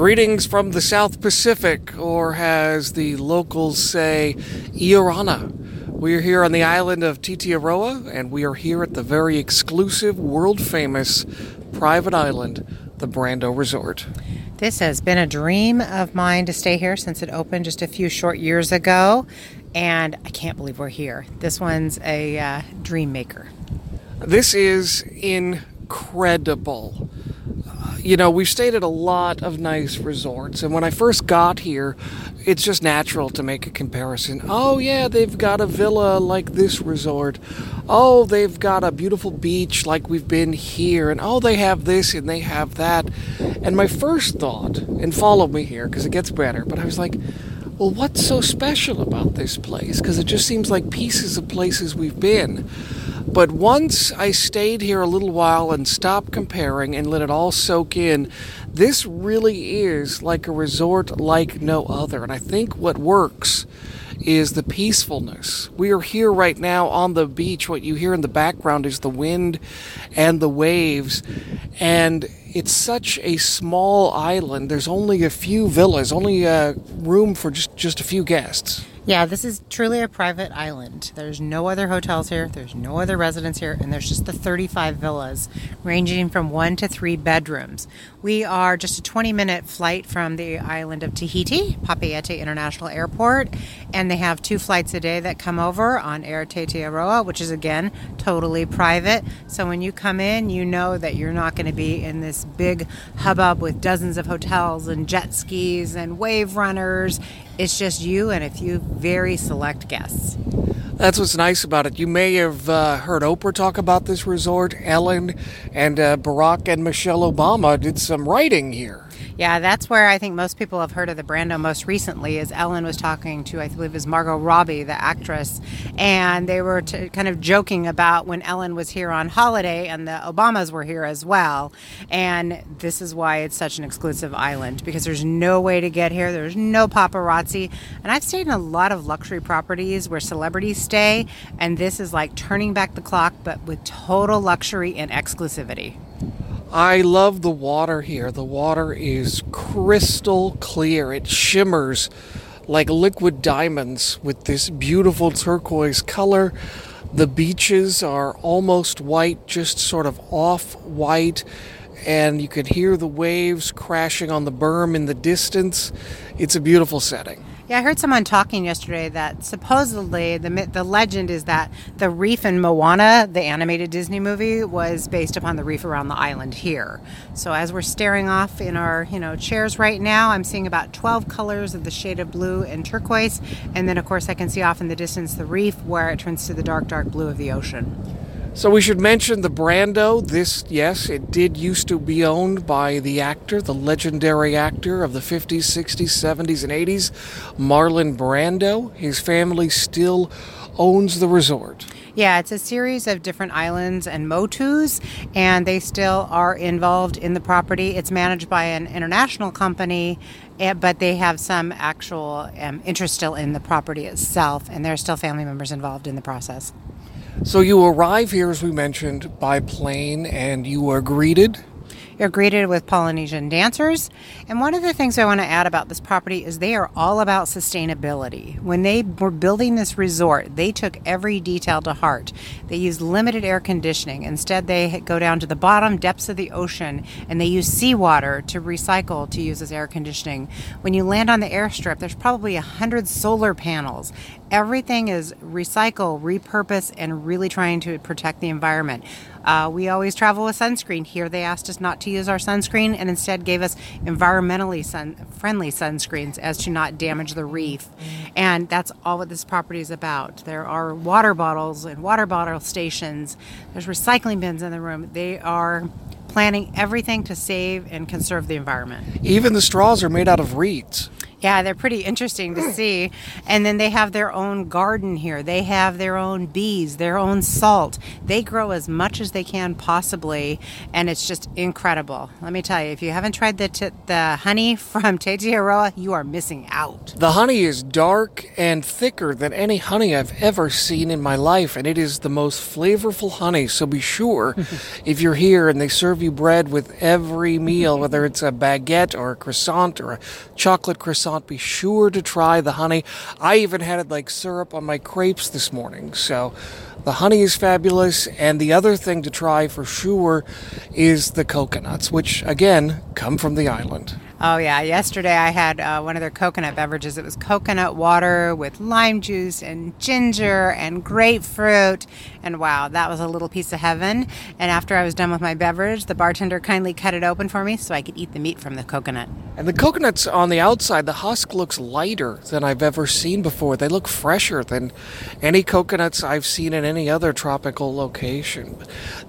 Greetings from the South Pacific, or as the locals say, Iorana. We are here on the island of Tetiaroa, and we are here at the very exclusive, world famous private island, the Brando Resort. This has been a dream of mine to stay here since it opened just a few short years ago, and I can't believe we're here. This one's a uh, dream maker. This is incredible. You know, we've stayed at a lot of nice resorts, and when I first got here, it's just natural to make a comparison. Oh, yeah, they've got a villa like this resort. Oh, they've got a beautiful beach like we've been here. And oh, they have this and they have that. And my first thought, and follow me here because it gets better, but I was like, well, what's so special about this place? Because it just seems like pieces of places we've been. But once I stayed here a little while and stopped comparing and let it all soak in, this really is like a resort like no other. And I think what works is the peacefulness. We are here right now on the beach. What you hear in the background is the wind and the waves. And it's such a small island. There's only a few villas, only uh, room for just, just a few guests. Yeah, this is truly a private island. There's no other hotels here, there's no other residents here, and there's just the 35 villas, ranging from one to three bedrooms. We are just a 20 minute flight from the island of Tahiti, Papeete International Airport, and they have two flights a day that come over on Air Tetiaroa, which is again totally private. So when you come in, you know that you're not going to be in this big hubbub with dozens of hotels and jet skis and wave runners it's just you and a few very select guests. That's what's nice about it. You may have uh, heard Oprah talk about this resort. Ellen and uh, Barack and Michelle Obama did some writing here. Yeah, that's where I think most people have heard of the Brando most recently. Is Ellen was talking to, I believe, is Margot Robbie, the actress, and they were t- kind of joking about when Ellen was here on holiday and the Obamas were here as well. And this is why it's such an exclusive island because there's no way to get here. There's no paparazzi, and I've stayed in a lot of luxury properties where celebrities stay, and this is like turning back the clock, but with total luxury and exclusivity. I love the water here. The water is crystal clear. It shimmers like liquid diamonds with this beautiful turquoise color. The beaches are almost white, just sort of off white, and you can hear the waves crashing on the berm in the distance. It's a beautiful setting. Yeah, I heard someone talking yesterday that supposedly the the legend is that the reef in Moana, the animated Disney movie, was based upon the reef around the island here. So as we're staring off in our you know chairs right now, I'm seeing about 12 colors of the shade of blue and turquoise, and then of course I can see off in the distance the reef where it turns to the dark dark blue of the ocean. So we should mention the Brando. This, yes, it did used to be owned by the actor, the legendary actor of the 50s, 60s, 70s, and 80s, Marlon Brando. His family still owns the resort. Yeah, it's a series of different islands and motus, and they still are involved in the property. It's managed by an international company, eh, but they have some actual um, interest still in the property itself, and there are still family members involved in the process. So you arrive here, as we mentioned, by plane, and you are greeted you're greeted with Polynesian dancers. And one of the things I want to add about this property is they are all about sustainability. When they were building this resort, they took every detail to heart. They used limited air conditioning. Instead, they go down to the bottom depths of the ocean and they use seawater to recycle to use as air conditioning. When you land on the airstrip, there's probably a hundred solar panels. Everything is recycle, repurpose, and really trying to protect the environment. Uh, we always travel with sunscreen. Here they asked us not to use our sunscreen and instead gave us environmentally sun- friendly sunscreens as to not damage the reef. And that's all what this property is about. There are water bottles and water bottle stations. There's recycling bins in the room. They are planning everything to save and conserve the environment. Even the straws are made out of reeds. Yeah, they're pretty interesting to see. And then they have their own garden here. They have their own bees, their own salt. They grow as much as they can possibly, and it's just incredible. Let me tell you, if you haven't tried the t- the honey from Aroa, you are missing out. The honey is dark and thicker than any honey I've ever seen in my life, and it is the most flavorful honey. So be sure, if you're here and they serve you bread with every meal, whether it's a baguette or a croissant or a chocolate croissant be sure to try the honey. I even had it like syrup on my crepes this morning. So the honey is fabulous. And the other thing to try for sure is the coconuts, which again come from the island. Oh, yeah. Yesterday I had uh, one of their coconut beverages. It was coconut water with lime juice and ginger and grapefruit. And wow, that was a little piece of heaven. And after I was done with my beverage, the bartender kindly cut it open for me so I could eat the meat from the coconut. And the coconuts on the outside, the husk looks lighter than I've ever seen before. They look fresher than any coconuts I've seen in any other tropical location.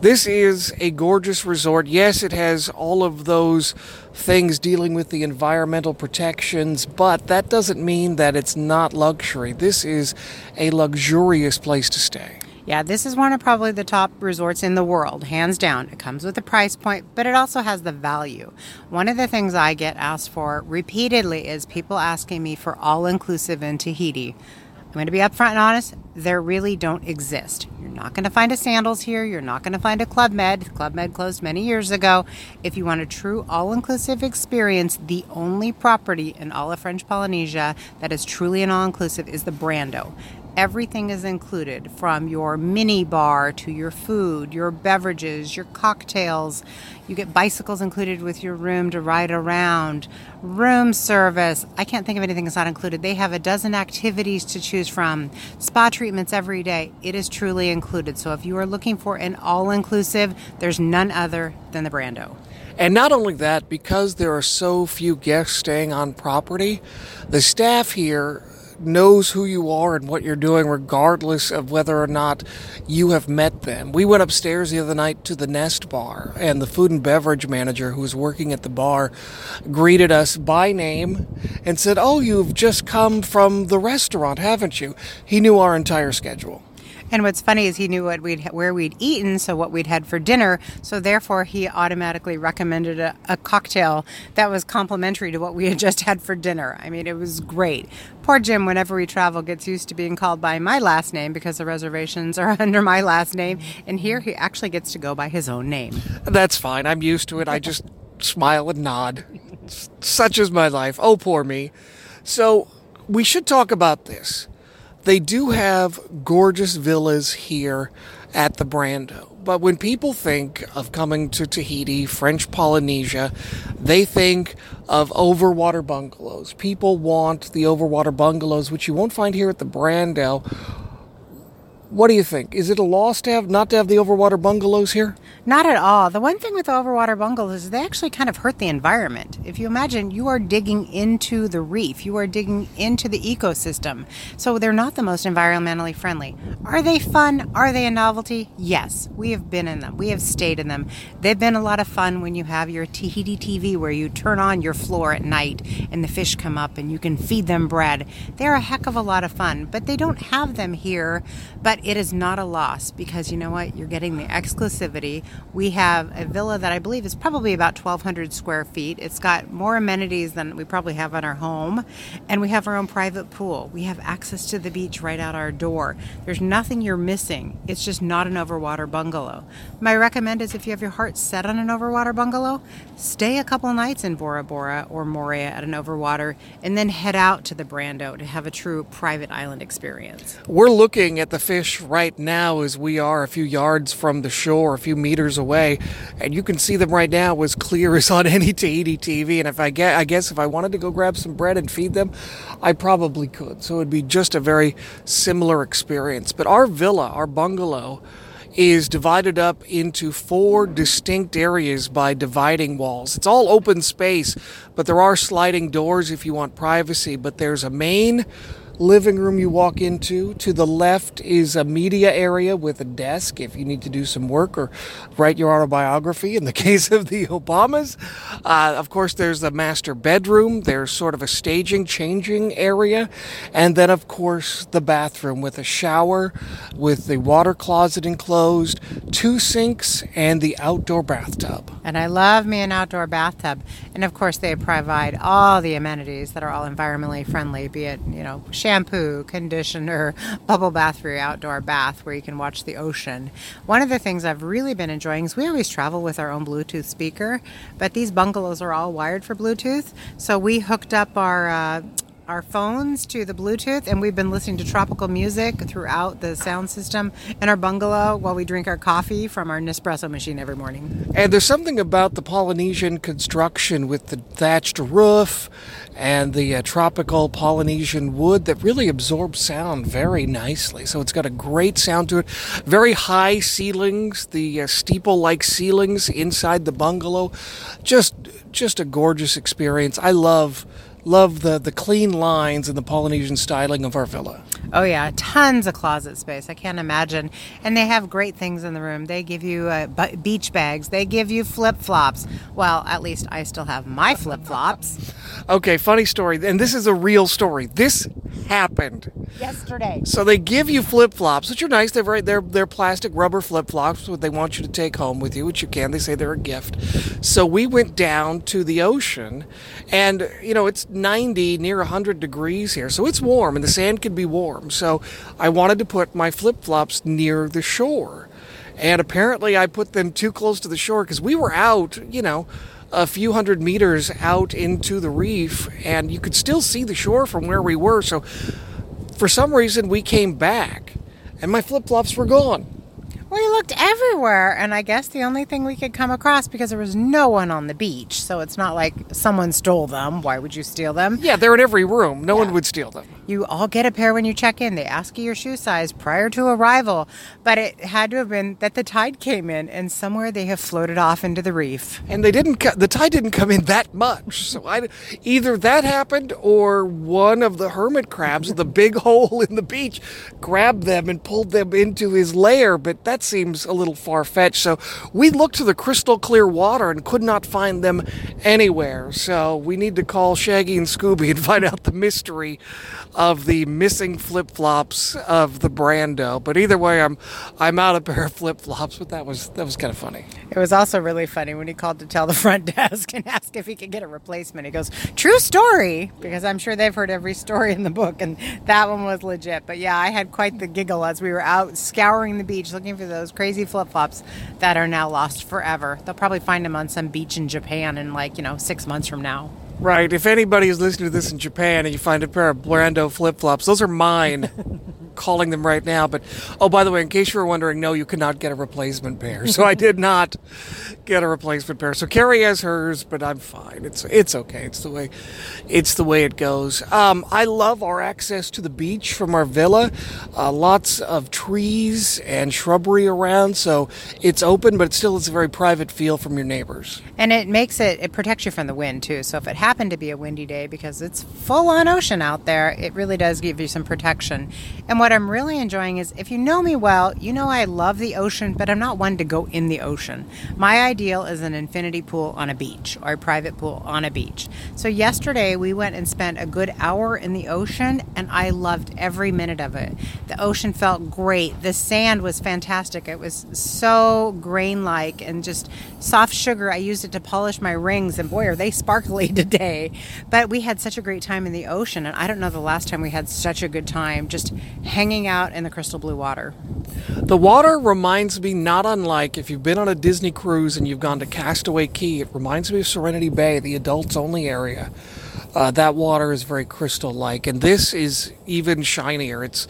This is a gorgeous resort. Yes, it has all of those things dealing with the environmental protections, but that doesn't mean that it's not luxury. This is a luxurious place to stay. Yeah, this is one of probably the top resorts in the world, hands down. It comes with a price point, but it also has the value. One of the things I get asked for repeatedly is people asking me for all inclusive in Tahiti. I'm going to be upfront and honest, there really don't exist. You're not going to find a sandals here. You're not going to find a Club Med. Club Med closed many years ago. If you want a true all inclusive experience, the only property in all of French Polynesia that is truly an all inclusive is the Brando. Everything is included from your mini bar to your food, your beverages, your cocktails. You get bicycles included with your room to ride around, room service. I can't think of anything that's not included. They have a dozen activities to choose from, spa treatments every day. It is truly included. So if you are looking for an all inclusive, there's none other than the Brando. And not only that, because there are so few guests staying on property, the staff here knows who you are and what you're doing, regardless of whether or not you have met them. We went upstairs the other night to the Nest Bar, and the food and beverage manager who was working at the bar greeted us by name and said, Oh, you've just come from the restaurant, haven't you? He knew our entire schedule. And what's funny is he knew what we'd where we'd eaten, so what we'd had for dinner. So therefore, he automatically recommended a, a cocktail that was complimentary to what we had just had for dinner. I mean, it was great. Poor Jim, whenever we travel, gets used to being called by my last name because the reservations are under my last name, and here he actually gets to go by his own name. That's fine. I'm used to it. I just smile and nod. Such is my life. Oh, poor me. So we should talk about this. They do have gorgeous villas here at the Brando. But when people think of coming to Tahiti, French Polynesia, they think of overwater bungalows. People want the overwater bungalows, which you won't find here at the Brando what do you think? Is it a loss to have not to have the overwater bungalows here? Not at all. The one thing with the overwater bungalows is they actually kind of hurt the environment. If you imagine you are digging into the reef, you are digging into the ecosystem. So they're not the most environmentally friendly. Are they fun? Are they a novelty? Yes. We have been in them. We have stayed in them. They've been a lot of fun when you have your Tahiti TV where you turn on your floor at night and the fish come up and you can feed them bread. They're a heck of a lot of fun, but they don't have them here. But it is not a loss because you know what? You're getting the exclusivity. We have a villa that I believe is probably about 1,200 square feet. It's got more amenities than we probably have on our home, and we have our own private pool. We have access to the beach right out our door. There's nothing you're missing. It's just not an overwater bungalow. My recommend is if you have your heart set on an overwater bungalow, stay a couple nights in Bora Bora or Moorea at an overwater, and then head out to the Brando to have a true private island experience. We're looking at the fish right now as we are a few yards from the shore, a few meters away, and you can see them right now as clear as on any Tahiti TV. And if I get, I guess if I wanted to go grab some bread and feed them, I probably could. So it'd be just a very similar experience. But our villa, our bungalow, is divided up into four distinct areas by dividing walls. It's all open space, but there are sliding doors if you want privacy. But there's a main living room you walk into. To the left is a media area with a desk if you need to do some work or write your autobiography in the case of the Obamas. Uh, of course, there's the master bedroom. There's sort of a staging, changing area. And then, of course, the bathroom with a shower, with the water closet enclosed, two sinks, and the outdoor bathtub. And I love me an outdoor bathtub. And of course, they provide all the amenities that are all environmentally friendly, be it, you know, shampoo, conditioner, bubble bath for your outdoor bath where you can watch the ocean. One of the things I've really been enjoying is we always travel with our own Bluetooth speaker, but these bungalows are all wired for Bluetooth. So we hooked up our uh, our phones to the Bluetooth, and we've been listening to tropical music throughout the sound system in our bungalow while we drink our coffee from our Nespresso machine every morning. And there's something about the Polynesian construction with the thatched roof and the uh, tropical Polynesian wood that really absorbs sound very nicely. So it's got a great sound to it. Very high ceilings, the uh, steeple-like ceilings inside the bungalow. Just just a gorgeous experience. I love love the, the clean lines and the Polynesian styling of our villa. Oh, yeah, tons of closet space. I can't imagine. And they have great things in the room. They give you uh, beach bags, they give you flip flops. Well, at least I still have my flip flops. okay, funny story. And this is a real story. This happened yesterday. So they give you flip flops, which are nice. They're very, they're they're plastic rubber flip flops, that they want you to take home with you, which you can. They say they're a gift. So we went down to the ocean, and you know it's 90, near 100 degrees here, so it's warm, and the sand can be warm. So I wanted to put my flip flops near the shore. And apparently, I put them too close to the shore because we were out, you know, a few hundred meters out into the reef, and you could still see the shore from where we were. So, for some reason, we came back, and my flip flops were gone. We looked everywhere, and I guess the only thing we could come across because there was no one on the beach. So it's not like someone stole them. Why would you steal them? Yeah, they're in every room. No yeah. one would steal them. You all get a pair when you check in. They ask you your shoe size prior to arrival, but it had to have been that the tide came in, and somewhere they have floated off into the reef. And they didn't. The tide didn't come in that much. So I, either that happened, or one of the hermit crabs, the big hole in the beach, grabbed them and pulled them into his lair. But that seems a little far fetched. So we looked to the crystal clear water and could not find them anywhere. So we need to call Shaggy and Scooby and find out the mystery of the missing flip flops of the Brando. But either way, I'm I'm out a pair of flip flops. But that was that was kind of funny. It was also really funny when he called to tell the front desk and ask if he could get a replacement. He goes, "True story," because I'm sure they've heard every story in the book, and that one was legit. But yeah, I had quite the giggle as we were out scouring the beach looking for those crazy flip flops that are now lost forever. They'll probably find them on some beach in Japan in like you know six months from now. Right. If anybody is listening to this in Japan and you find a pair of Brando flip flops, those are mine. calling them right now. But oh, by the way, in case you were wondering, no, you cannot get a replacement pair. So I did not get a replacement pair. So Carrie has hers, but I'm fine. It's it's okay. It's the way it's the way it goes. Um, I love our access to the beach from our villa. Uh, lots of trees and shrubbery around, so it's open, but it still it's a very private feel from your neighbors. And it makes it it protects you from the wind too. So if it happened to be a windy day, because it's full on ocean out there, it really does give you some protection. And what I'm really enjoying is if you know me well, you know I love the ocean, but I'm not one to go in the ocean. My ideal is an infinity pool on a beach or a private pool on a beach. So yesterday we went and spent a good hour in the ocean and I loved every minute of it. The ocean felt great. The sand was fantastic. It was so grain like and just soft sugar. I used it to polish my rings and boy are they sparkly today. But we had such a great time in the ocean and I don't know the last time we had such a good time just hanging out in the crystal blue water. The water reminds me not unlike if you've been on a Disney cruise and you've gone to Castaway Cay, it reminds me of Serenity Bay, the adults only area. Uh, that water is very crystal like, and this is even shinier. It's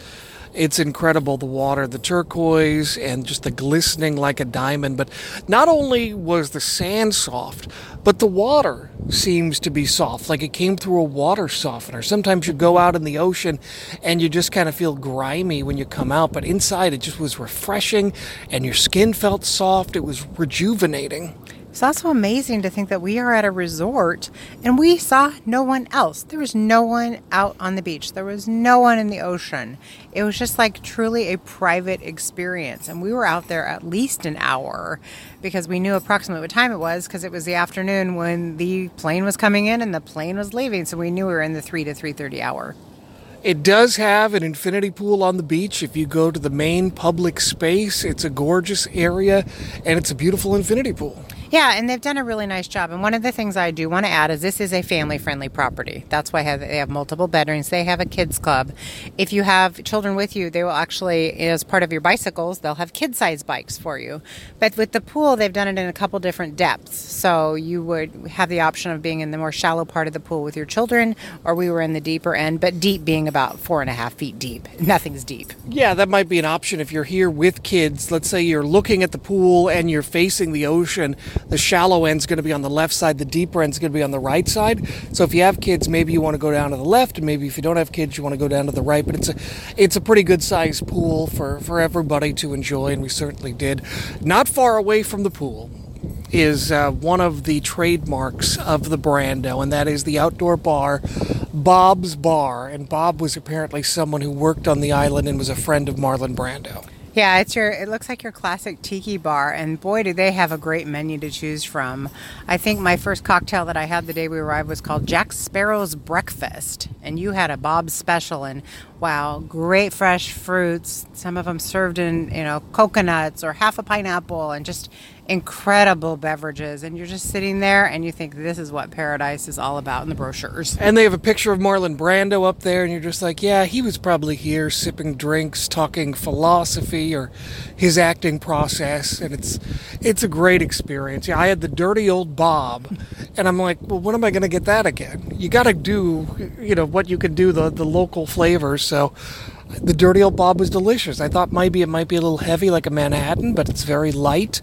it's incredible the water, the turquoise, and just the glistening like a diamond. But not only was the sand soft, but the water seems to be soft, like it came through a water softener. Sometimes you go out in the ocean and you just kind of feel grimy when you come out, but inside it just was refreshing and your skin felt soft. It was rejuvenating. It's also amazing to think that we are at a resort and we saw no one else. There was no one out on the beach. There was no one in the ocean. It was just like truly a private experience. And we were out there at least an hour because we knew approximately what time it was because it was the afternoon when the plane was coming in and the plane was leaving. So we knew we were in the 3 to 3:30 hour. It does have an infinity pool on the beach. If you go to the main public space, it's a gorgeous area and it's a beautiful infinity pool. Yeah, and they've done a really nice job. And one of the things I do want to add is this is a family friendly property. That's why they have multiple bedrooms. They have a kids club. If you have children with you, they will actually, as part of your bicycles, they'll have kid size bikes for you. But with the pool, they've done it in a couple different depths. So you would have the option of being in the more shallow part of the pool with your children, or we were in the deeper end, but deep being about four and a half feet deep. Nothing's deep. Yeah, that might be an option if you're here with kids. Let's say you're looking at the pool and you're facing the ocean the shallow end's going to be on the left side, the deeper end's going to be on the right side. So if you have kids, maybe you want to go down to the left, and maybe if you don't have kids, you want to go down to the right. But it's a it's a pretty good sized pool for for everybody to enjoy, and we certainly did. Not far away from the pool is uh, one of the trademarks of the Brando, and that is the outdoor bar, Bob's Bar. And Bob was apparently someone who worked on the island and was a friend of Marlon Brando. Yeah, it's your. It looks like your classic tiki bar, and boy, do they have a great menu to choose from. I think my first cocktail that I had the day we arrived was called Jack Sparrow's Breakfast, and you had a Bob special, and wow, great fresh fruits. Some of them served in you know coconuts or half a pineapple, and just incredible beverages. And you're just sitting there and you think this is what paradise is all about in the brochures. And they have a picture of marlon brando up there and you're just like yeah he was probably here sipping drinks talking philosophy or his acting process. And it's it's a great experience. Yeah i had the dirty old bob and i'm like well when am i going to get that again you got to do you know what you can do the the local flavors so the dirty old Bob was delicious. I thought maybe it might be a little heavy like a Manhattan, but it's very light.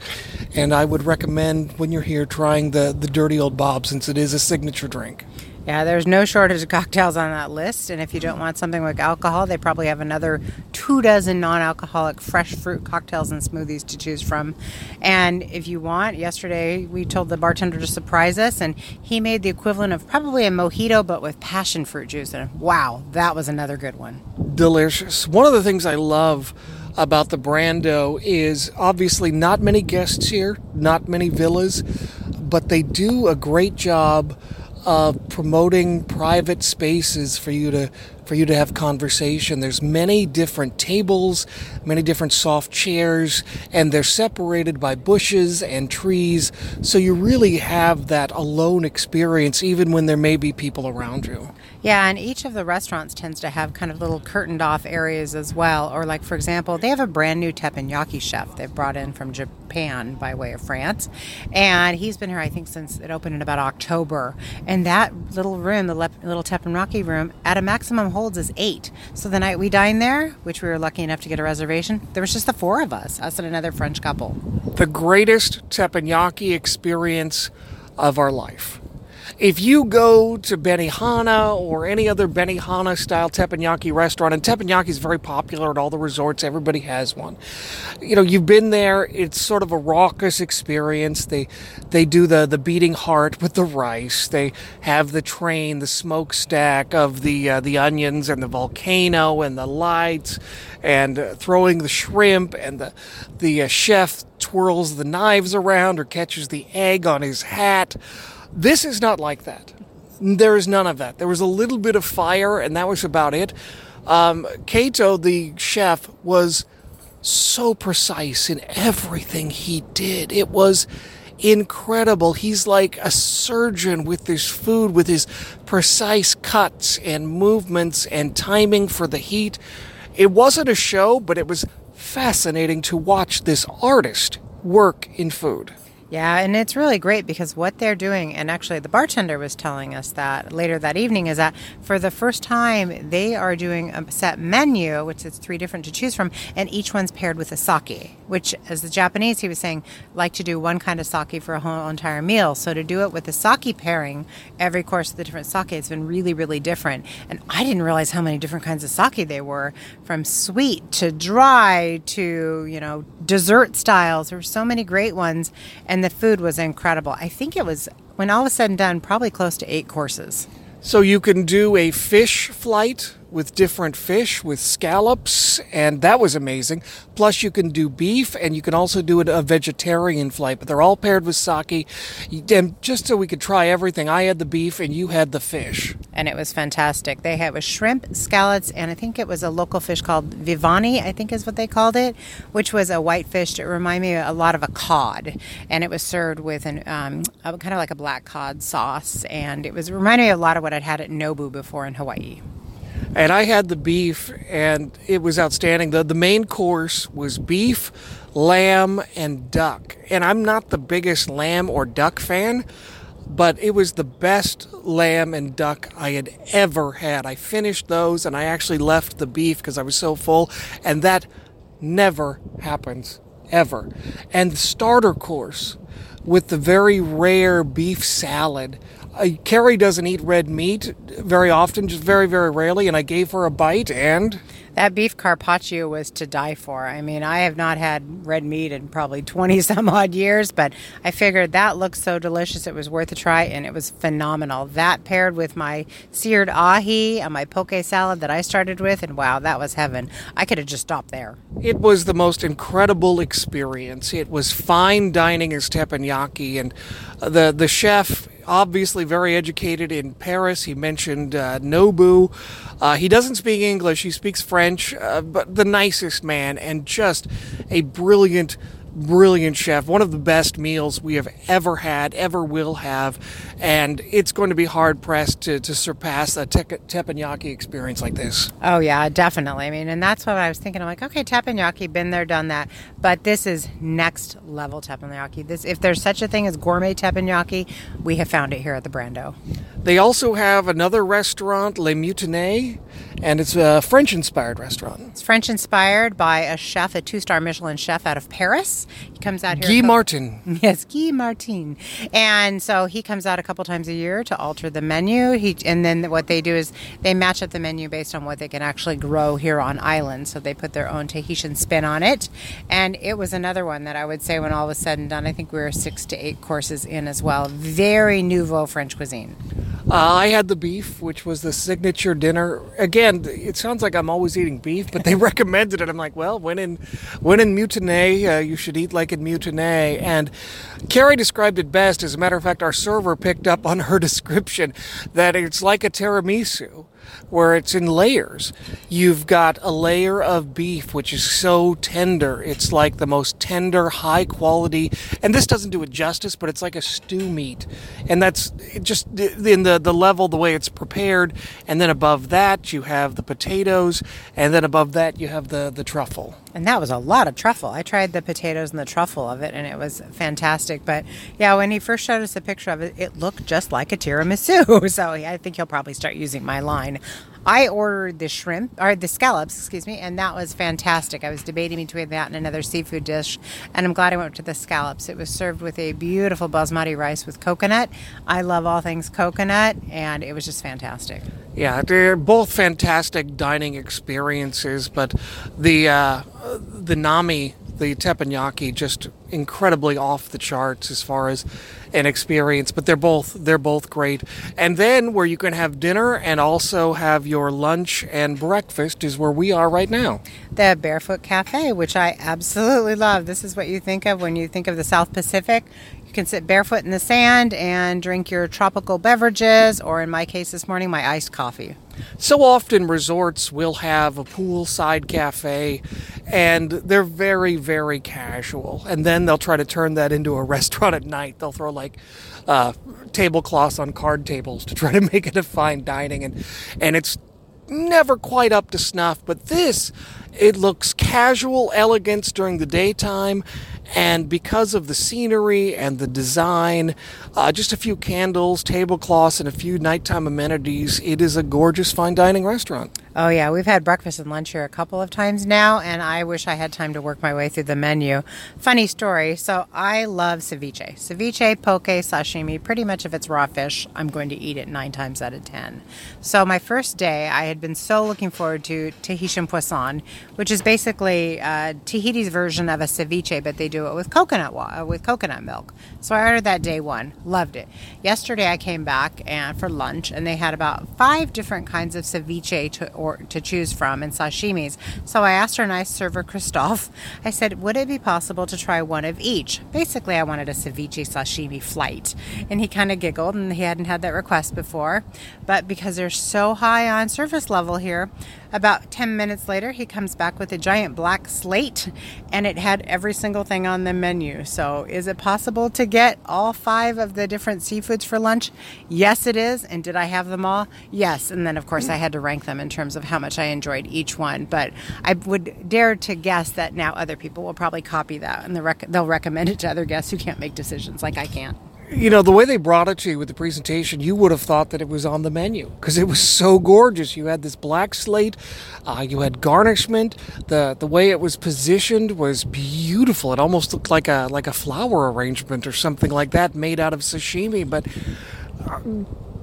And I would recommend when you're here trying the, the dirty old Bob since it is a signature drink. Yeah, there's no shortage of cocktails on that list. And if you don't want something with alcohol, they probably have another two dozen non alcoholic fresh fruit cocktails and smoothies to choose from. And if you want, yesterday we told the bartender to surprise us, and he made the equivalent of probably a mojito, but with passion fruit juice. And wow, that was another good one. Delicious. One of the things I love about the Brando is obviously not many guests here, not many villas, but they do a great job of promoting private spaces for you to for you to have conversation. There's many different tables, many different soft chairs, and they're separated by bushes and trees, so you really have that alone experience even when there may be people around you. Yeah, and each of the restaurants tends to have kind of little curtained off areas as well. Or, like, for example, they have a brand new teppanyaki chef they've brought in from Japan by way of France. And he's been here, I think, since it opened in about October. And that little room, the little teppanyaki room, at a maximum holds is eight. So the night we dined there, which we were lucky enough to get a reservation, there was just the four of us, us and another French couple. The greatest teppanyaki experience of our life. If you go to Benihana or any other Benihana style teppanyaki restaurant, and teppanyaki is very popular at all the resorts, everybody has one. You know, you've been there, it's sort of a raucous experience. They they do the, the beating heart with the rice. They have the train, the smokestack of the uh, the onions and the volcano and the lights and uh, throwing the shrimp and the the uh, chef twirls the knives around or catches the egg on his hat. This is not like that. There is none of that. There was a little bit of fire, and that was about it. Um, Kato, the chef, was so precise in everything he did. It was incredible. He's like a surgeon with his food, with his precise cuts and movements and timing for the heat. It wasn't a show, but it was fascinating to watch this artist work in food. Yeah, and it's really great because what they're doing, and actually the bartender was telling us that later that evening, is that for the first time they are doing a set menu, which is three different to choose from, and each one's paired with a sake, which, as the Japanese, he was saying, like to do one kind of sake for a whole entire meal. So to do it with a sake pairing, every course of the different sake has been really, really different. And I didn't realize how many different kinds of sake they were, from sweet to dry to, you know, dessert styles. There were so many great ones. And and the food was incredible. I think it was when all was said and done, probably close to eight courses. So you can do a fish flight with different fish with scallops, and that was amazing. Plus, you can do beef, and you can also do a vegetarian flight, but they're all paired with sake. And just so we could try everything, I had the beef, and you had the fish. And it was fantastic. They had with shrimp, scallops, and I think it was a local fish called vivani, I think is what they called it, which was a white fish that reminded me a lot of a cod. And it was served with an um, kind of like a black cod sauce, and it was reminding me a lot of what I'd had at Nobu before in Hawaii and I had the beef, and it was outstanding. the The main course was beef, lamb, and duck. And I'm not the biggest lamb or duck fan, but it was the best lamb and duck I had ever had. I finished those, and I actually left the beef because I was so full, and that never happens ever. And the starter course with the very rare beef salad uh, Carrie doesn't eat red meat very often, just very, very rarely, and I gave her a bite and. That beef carpaccio was to die for. I mean, I have not had red meat in probably 20 some odd years, but I figured that looked so delicious it was worth a try, and it was phenomenal. That paired with my seared ahi and my poke salad that I started with, and wow, that was heaven. I could have just stopped there. It was the most incredible experience. It was fine dining as teppanyaki, and the, the chef obviously very educated in Paris. He mentioned uh, Nobu. Uh, he doesn't speak English, he speaks French, uh, but the nicest man and just a brilliant brilliant chef, one of the best meals we have ever had, ever will have, and it's going to be hard pressed to, to surpass a te- teppanyaki experience like this. Oh yeah, definitely. I mean, and that's what I was thinking. I'm like, okay, teppanyaki, been there, done that, but this is next level teppanyaki. This, if there's such a thing as gourmet teppanyaki, we have found it here at the Brando. They also have another restaurant, Le Mutiny, and it's a French inspired restaurant. It's French inspired by a chef, a two star Michelin chef out of Paris. He comes out here. Guy Martin. Yes, Guy Martin. And so he comes out a couple times a year to alter the menu. He and then what they do is they match up the menu based on what they can actually grow here on island. So they put their own Tahitian spin on it. And it was another one that I would say when all was said and done, I think we were six to eight courses in as well. Very nouveau French cuisine. Uh, I had the beef, which was the signature dinner. Again, it sounds like I'm always eating beef, but they recommended it. I'm like, well, when in when in Mutiny, uh, you should eat like in Mutiny. And Carrie described it best. As a matter of fact, our server picked up on her description that it's like a tiramisu where it's in layers. You've got a layer of beef, which is so tender. It's like the most tender, high quality, and this doesn't do it justice, but it's like a stew meat. And that's just in the, the level, the way it's prepared. And then above that, you have the potatoes, and then above that, you have the, the truffle. And that was a lot of truffle. I tried the potatoes and the truffle of it, and it was fantastic. But yeah, when he first showed us a picture of it, it looked just like a tiramisu. so I think he'll probably start using my line. I ordered the shrimp or the scallops, excuse me, and that was fantastic. I was debating between that and another seafood dish, and I'm glad I went to the scallops. It was served with a beautiful basmati rice with coconut. I love all things coconut, and it was just fantastic. Yeah, they're both fantastic dining experiences, but the uh, the nami the teppanyaki just incredibly off the charts as far as an experience but they're both they're both great. And then where you can have dinner and also have your lunch and breakfast is where we are right now. The barefoot cafe which i absolutely love. This is what you think of when you think of the south pacific you can sit barefoot in the sand and drink your tropical beverages, or in my case this morning, my iced coffee. So often, resorts will have a poolside cafe, and they're very, very casual. And then they'll try to turn that into a restaurant at night. They'll throw like uh, tablecloths on card tables to try to make it a fine dining, and and it's never quite up to snuff. But this, it looks casual elegance during the daytime, and because of the scenery and the design, uh, just a few candles, tablecloths, and a few nighttime amenities, it is a gorgeous fine dining restaurant. Oh, yeah. We've had breakfast and lunch here a couple of times now, and I wish I had time to work my way through the menu. Funny story. So, I love ceviche. Ceviche, poke, sashimi, pretty much if it's raw fish, I'm going to eat it nine times out of ten. So, my first day, I had been so looking forward to Tahitian poisson, which is basically uh, Tahiti's version of a ceviche, but they do it with coconut wa- with coconut milk. So, I ordered that day one. Loved it. Yesterday, I came back and for lunch, and they had about five different kinds of ceviche to to choose from and sashimis. So I asked our nice server Christophe, I said, would it be possible to try one of each? Basically, I wanted a ceviche sashimi flight. And he kind of giggled and he hadn't had that request before. But because they're so high on surface level here, about 10 minutes later, he comes back with a giant black slate and it had every single thing on the menu. So, is it possible to get all five of the different seafoods for lunch? Yes, it is. And did I have them all? Yes. And then, of course, I had to rank them in terms of how much I enjoyed each one. But I would dare to guess that now other people will probably copy that and they'll recommend it to other guests who can't make decisions like I can't you know, the way they brought it to you with the presentation, you would have thought that it was on the menu because it was so gorgeous. You had this black slate, uh, you had garnishment. the The way it was positioned was beautiful. It almost looked like a like a flower arrangement or something like that, made out of sashimi. But uh,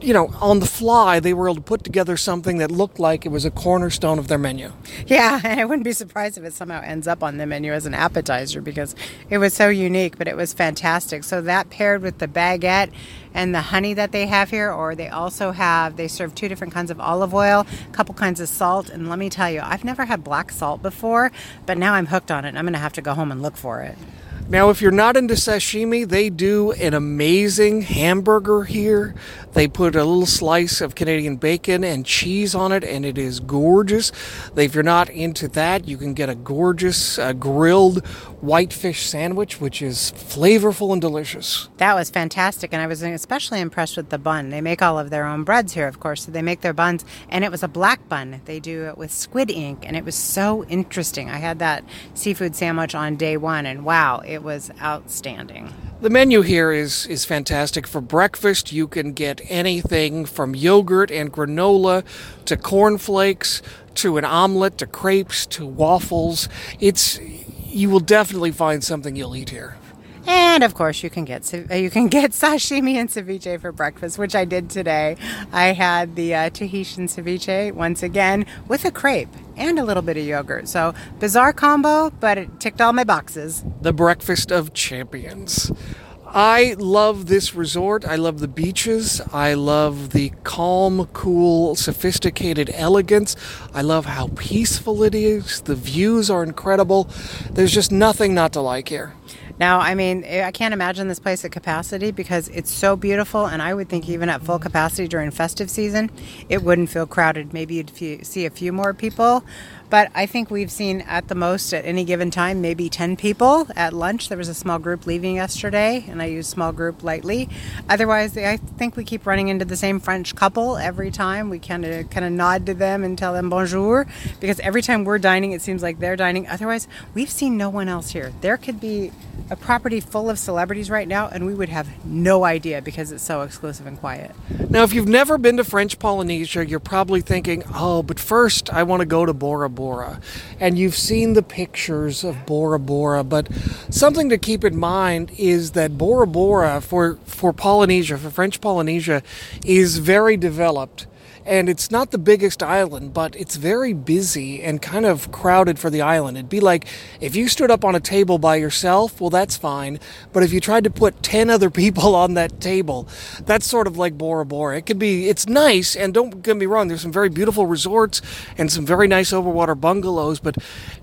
you know, on the fly, they were able to put together something that looked like it was a cornerstone of their menu. Yeah, and I wouldn't be surprised if it somehow ends up on the menu as an appetizer because it was so unique, but it was fantastic. So that paired with the baguette and the honey that they have here, or they also have, they serve two different kinds of olive oil, a couple kinds of salt. And let me tell you, I've never had black salt before, but now I'm hooked on it. I'm going to have to go home and look for it. Now, if you're not into sashimi, they do an amazing hamburger here. They put a little slice of Canadian bacon and cheese on it, and it is gorgeous. If you're not into that, you can get a gorgeous uh, grilled whitefish sandwich, which is flavorful and delicious. That was fantastic, and I was especially impressed with the bun. They make all of their own breads here, of course, so they make their buns, and it was a black bun. They do it with squid ink, and it was so interesting. I had that seafood sandwich on day one, and wow, it was outstanding. The menu here is is fantastic. For breakfast, you can get anything from yogurt and granola to cornflakes to an omelet to crepes to waffles. It's you will definitely find something you'll eat here. And of course, you can get uh, you can get sashimi and ceviche for breakfast, which I did today. I had the uh, Tahitian ceviche once again with a crepe and a little bit of yogurt. So bizarre combo, but it ticked all my boxes. The breakfast of champions. I love this resort. I love the beaches. I love the calm, cool, sophisticated elegance. I love how peaceful it is. The views are incredible. There's just nothing not to like here. Now, I mean, eh, I can't imagine this place at capacity because it's so beautiful, and I would think even at full capacity during festive season, it wouldn't feel crowded. Maybe you'd see a few more people, but I think we've seen at the most at any given time maybe 10 people at lunch. There was a small group leaving yesterday, and I use small group lightly. Otherwise, I think we keep running into the same French couple every time. We kind of kind of nod to them and tell them bonjour because every time we're dining, it seems like they're dining. Otherwise, we've seen no one else here. There could be a property full of celebrities right now, and we would have no idea because it's so exclusive and quiet. Now, if you've never been to French Polynesia, you're probably thinking, oh, but first I want to go to Bora Bora. And you've seen the pictures of Bora Bora, but something to keep in mind is that Bora Bora for, for Polynesia, for French Polynesia, is very developed and it's not the biggest island, but it's very busy and kind of crowded for the island. It'd be like if you stood up on a table by yourself, well, that's fine. But if you tried to put 10 other people on that table, that's sort of like Bora Bora. It could be, it's nice, and don't get me wrong, there's some very beautiful resorts and some very nice overwater bungalows, but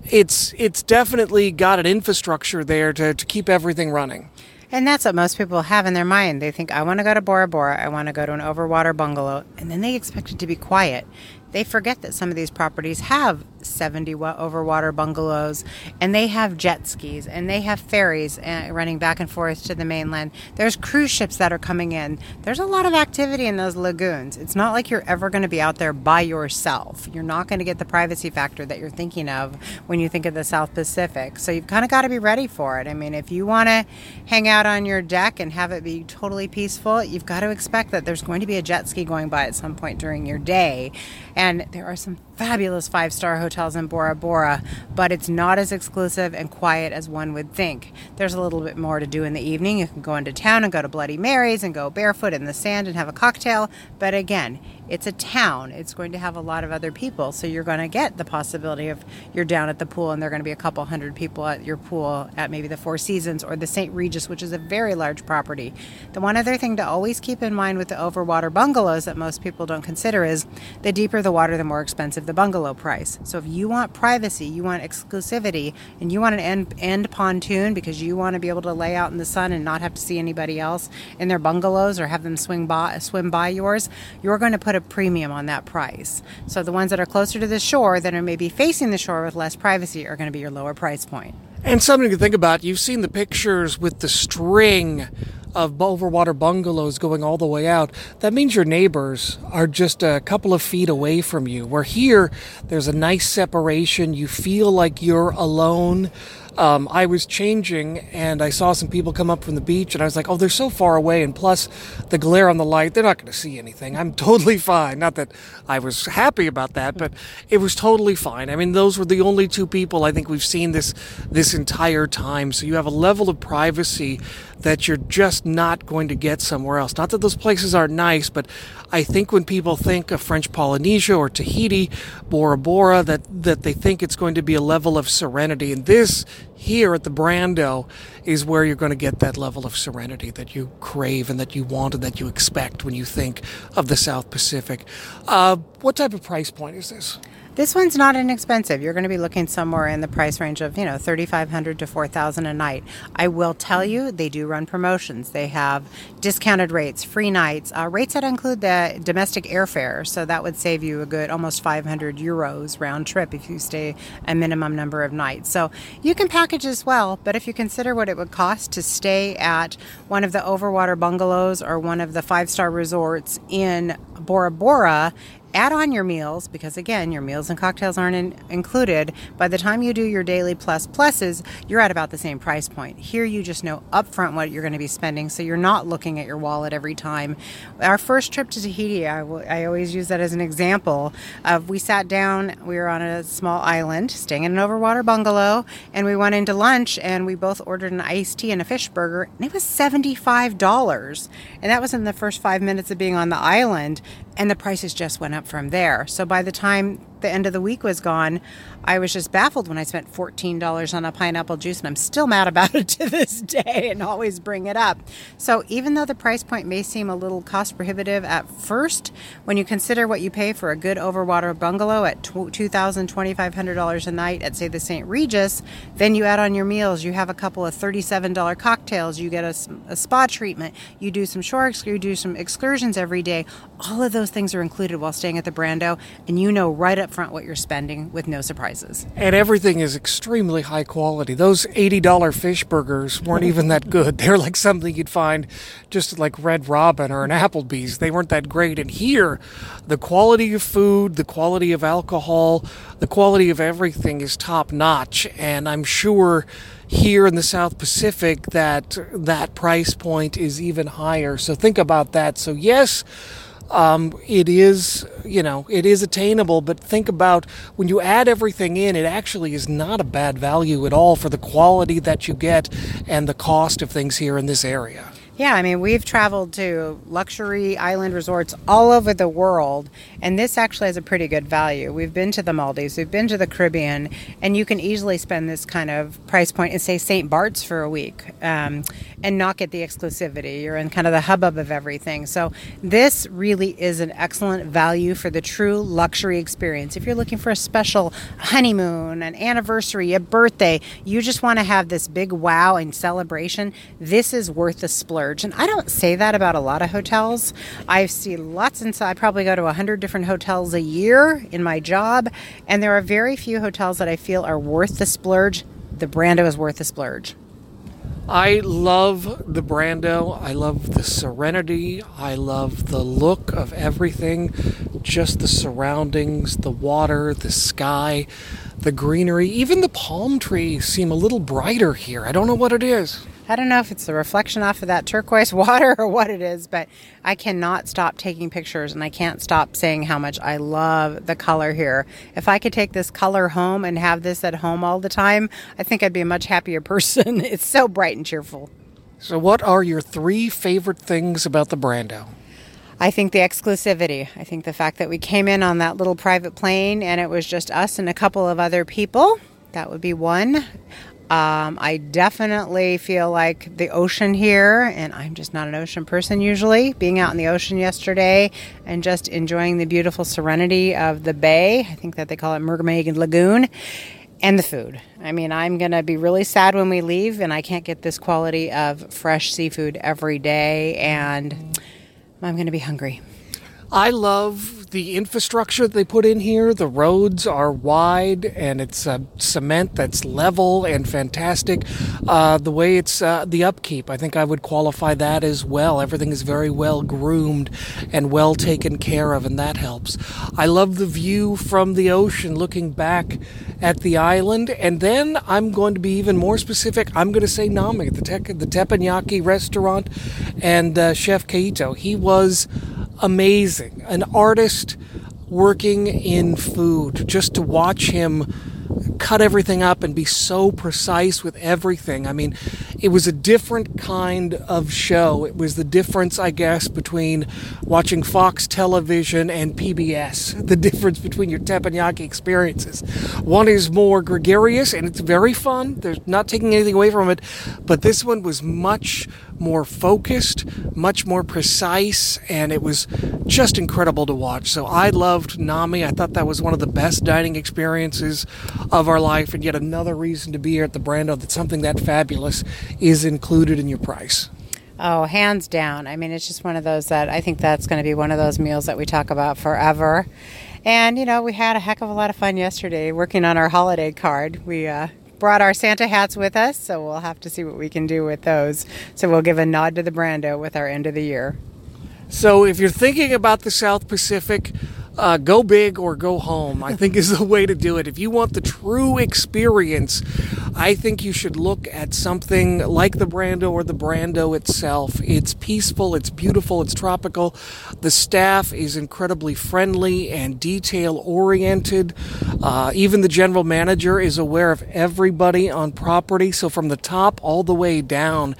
it's, it's definitely got an infrastructure there to, to keep everything running. And that's what most people have in their mind. They think, I want to go to Bora Bora, I want to go to an overwater bungalow, and then they expect it to be quiet. They forget that some of these properties have 70 overwater bungalows, and they have jet skis, and they have ferries uh, running back and forth to the mainland. There's cruise ships that are coming in. There's a lot of activity in those lagoons. It's not like you're ever going to be out there by yourself. You're not going to get the privacy factor that you're thinking of when you think of the South Pacific. So you've kind of got to be ready for it. I mean, if you want to hang out on your deck and have it be totally peaceful, you've got to expect that there's going to be a jet ski going by at some point during your day. And there are some fabulous five star hotels in Bora Bora, but it's not as exclusive and quiet as one would think. There's a little bit more to do in the evening. You can go into town and go to Bloody Mary's and go barefoot in the sand and have a cocktail, but again, it's a town. It's going to have a lot of other people, so you're going to get the possibility of you're down at the pool and there are going to be a couple hundred people at your pool at maybe the Four Seasons or the St. Regis, which is a very large property. The one other thing to always keep in mind with the overwater bungalows that most people don't consider is the deeper the water, the more expensive the bungalow price. So if you want privacy, you want exclusivity, and you want an end, end pontoon because you want to be able to lay out in the sun and not have to see anybody else in their bungalows or have them swing by, swim by yours, you're going to put a premium on that price. So the ones that are closer to the shore that are maybe facing the shore with less privacy are going to be your lower price point. And something to think about, you've seen the pictures with the string of overwater bungalows going all the way out, that means your neighbors are just a couple of feet away from you. Where here, there's a nice separation. You feel like you're alone um, I was changing and I saw some people come up from the beach and I was like, oh, they're so far away. And plus, the glare on the light, they're not going to see anything. I'm totally fine. Not that I was happy about that, but it was totally fine. I mean, those were the only two people I think we've seen this this entire time. So you have a level of privacy that you're just not going to get somewhere else. Not that those places aren't nice, but I think when people think of French Polynesia or Tahiti, Bora Bora, that, that they think it's going to be a level of serenity. And this here at the Brando is where you're going to get that level of serenity that you crave and that you want and that you expect when you think of the South Pacific. Uh, what type of price point is this? This one's not inexpensive. You're going to be looking somewhere in the price range of, you know, 3500 to 4000 a night. I will tell you, they do run promotions. They have discounted rates, free nights, uh, rates that include the domestic airfare. So that would save you a good almost 500 euros round trip if you stay a minimum number of nights. So you can package as well, but if you consider what it would cost to stay at one of the overwater bungalows or one of the five star resorts in Bora Bora add on your meals because again your meals and cocktails aren't in, included. By the time you do your daily plus pluses you're at about the same price point. Here you just know upfront what you're going to be spending so you're not looking at your wallet every time. Our first trip to tahiti I, w- I always use that as an example of we sat down we were on a small island staying in an overwater bungalow and we went into lunch and we both ordered an iced tea and a fish burger and it was $75 and that was in the first five minutes of being on the island and the prices just went up from there. So by the time the end of the week was gone, I was just baffled when I spent $14 on a pineapple juice, and I'm still mad about it to this day and always bring it up. So, even though the price point may seem a little cost prohibitive at first, when you consider what you pay for a good overwater bungalow at $2,000, $2,500 a night at, say, the St. Regis, then you add on your meals. You have a couple of $37 cocktails, you get a, a spa treatment, you do some shore, you do some excursions every day. All of those things are included while staying at the Brando, and you know right up front what you're spending with no surprises. And everything is extremely high quality. Those $80 fish burgers weren't even that good. They're like something you'd find just like Red Robin or an Applebee's. They weren't that great. And here, the quality of food, the quality of alcohol, the quality of everything is top notch. And I'm sure here in the South Pacific that that price point is even higher. So think about that. So yes, um, it is, you know, it is attainable, but think about when you add everything in, it actually is not a bad value at all for the quality that you get and the cost of things here in this area. Yeah, I mean, we've traveled to luxury island resorts all over the world, and this actually has a pretty good value. We've been to the Maldives, we've been to the Caribbean, and you can easily spend this kind of price point in, say, St. Bart's for a week um, and not get the exclusivity. You're in kind of the hubbub of everything. So, this really is an excellent value for the true luxury experience. If you're looking for a special honeymoon, an anniversary, a birthday, you just want to have this big wow and celebration, this is worth the splurge splurge. And I don't say that about a lot of hotels. I see lots and I probably go to 100 different hotels a year in my job, and there are very few hotels that I feel are worth the splurge. The Brando is worth the splurge. I love the Brando. I love the serenity. I love the look of everything, just the surroundings, the water, the sky, the greenery. Even the palm trees seem a little brighter here. I don't know what it is. I don't know if it's the reflection off of that turquoise water or what it is, but I cannot stop taking pictures and I can't stop saying how much I love the color here. If I could take this color home and have this at home all the time, I think I'd be a much happier person. it's so bright and cheerful. So, what are your three favorite things about the Brando? I think the exclusivity. I think the fact that we came in on that little private plane and it was just us and a couple of other people. That would be one. Um, I definitely feel like the ocean here, and I'm just not an ocean person usually. Being out in the ocean yesterday and just enjoying the beautiful serenity of the bay. I think that they call it Mermaid Lagoon. And the food. I mean, I'm going to be really sad when we leave, and I can't get this quality of fresh seafood every day, and I'm going to be hungry. I love the infrastructure that they put in here. The roads are wide and it's uh, cement that's level and fantastic. Uh, the way it's uh, the upkeep, I think I would qualify that as well. Everything is very well groomed and well taken care of, and that helps. I love the view from the ocean looking back at the island. And then I'm going to be even more specific. I'm going to say Nami, the, te- the teppanyaki restaurant, and uh, Chef Kaito. He was amazing. An artist working in food. Just to watch him cut everything up and be so precise with everything. I mean, it was a different kind of show. It was the difference, I guess, between watching Fox television and PBS. The difference between your teppanyaki experiences. One is more gregarious and it's very fun. There's not taking anything away from it, but this one was much more focused, much more precise, and it was just incredible to watch. So I loved Nami. I thought that was one of the best dining experiences of our life, and yet another reason to be here at the Brando that something that fabulous is included in your price. Oh, hands down. I mean, it's just one of those that I think that's going to be one of those meals that we talk about forever. And, you know, we had a heck of a lot of fun yesterday working on our holiday card. We uh, brought our Santa hats with us, so we'll have to see what we can do with those. So we'll give a nod to the Brando with our end of the year. So if you're thinking about the South Pacific, uh, go big or go home, I think is the way to do it. If you want the true experience, I think you should look at something like the Brando or the Brando itself. It's peaceful, it's beautiful, it's tropical. The staff is incredibly friendly and detail oriented. Uh, even the general manager is aware of everybody on property. So from the top all the way down,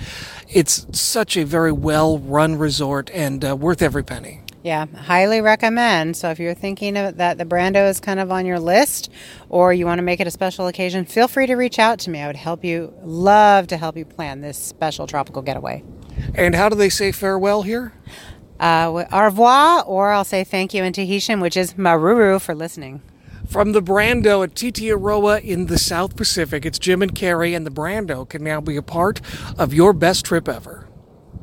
it's such a very well run resort and uh, worth every penny. Yeah, highly recommend. So if you're thinking of that the Brando is kind of on your list or you want to make it a special occasion, feel free to reach out to me. I would help you, love to help you plan this special tropical getaway. And how do they say farewell here? Uh, au revoir, or I'll say thank you in Tahitian, which is maruru for listening. From the Brando at Tetiaroa in the South Pacific, it's Jim and Carrie, and the Brando can now be a part of your best trip ever.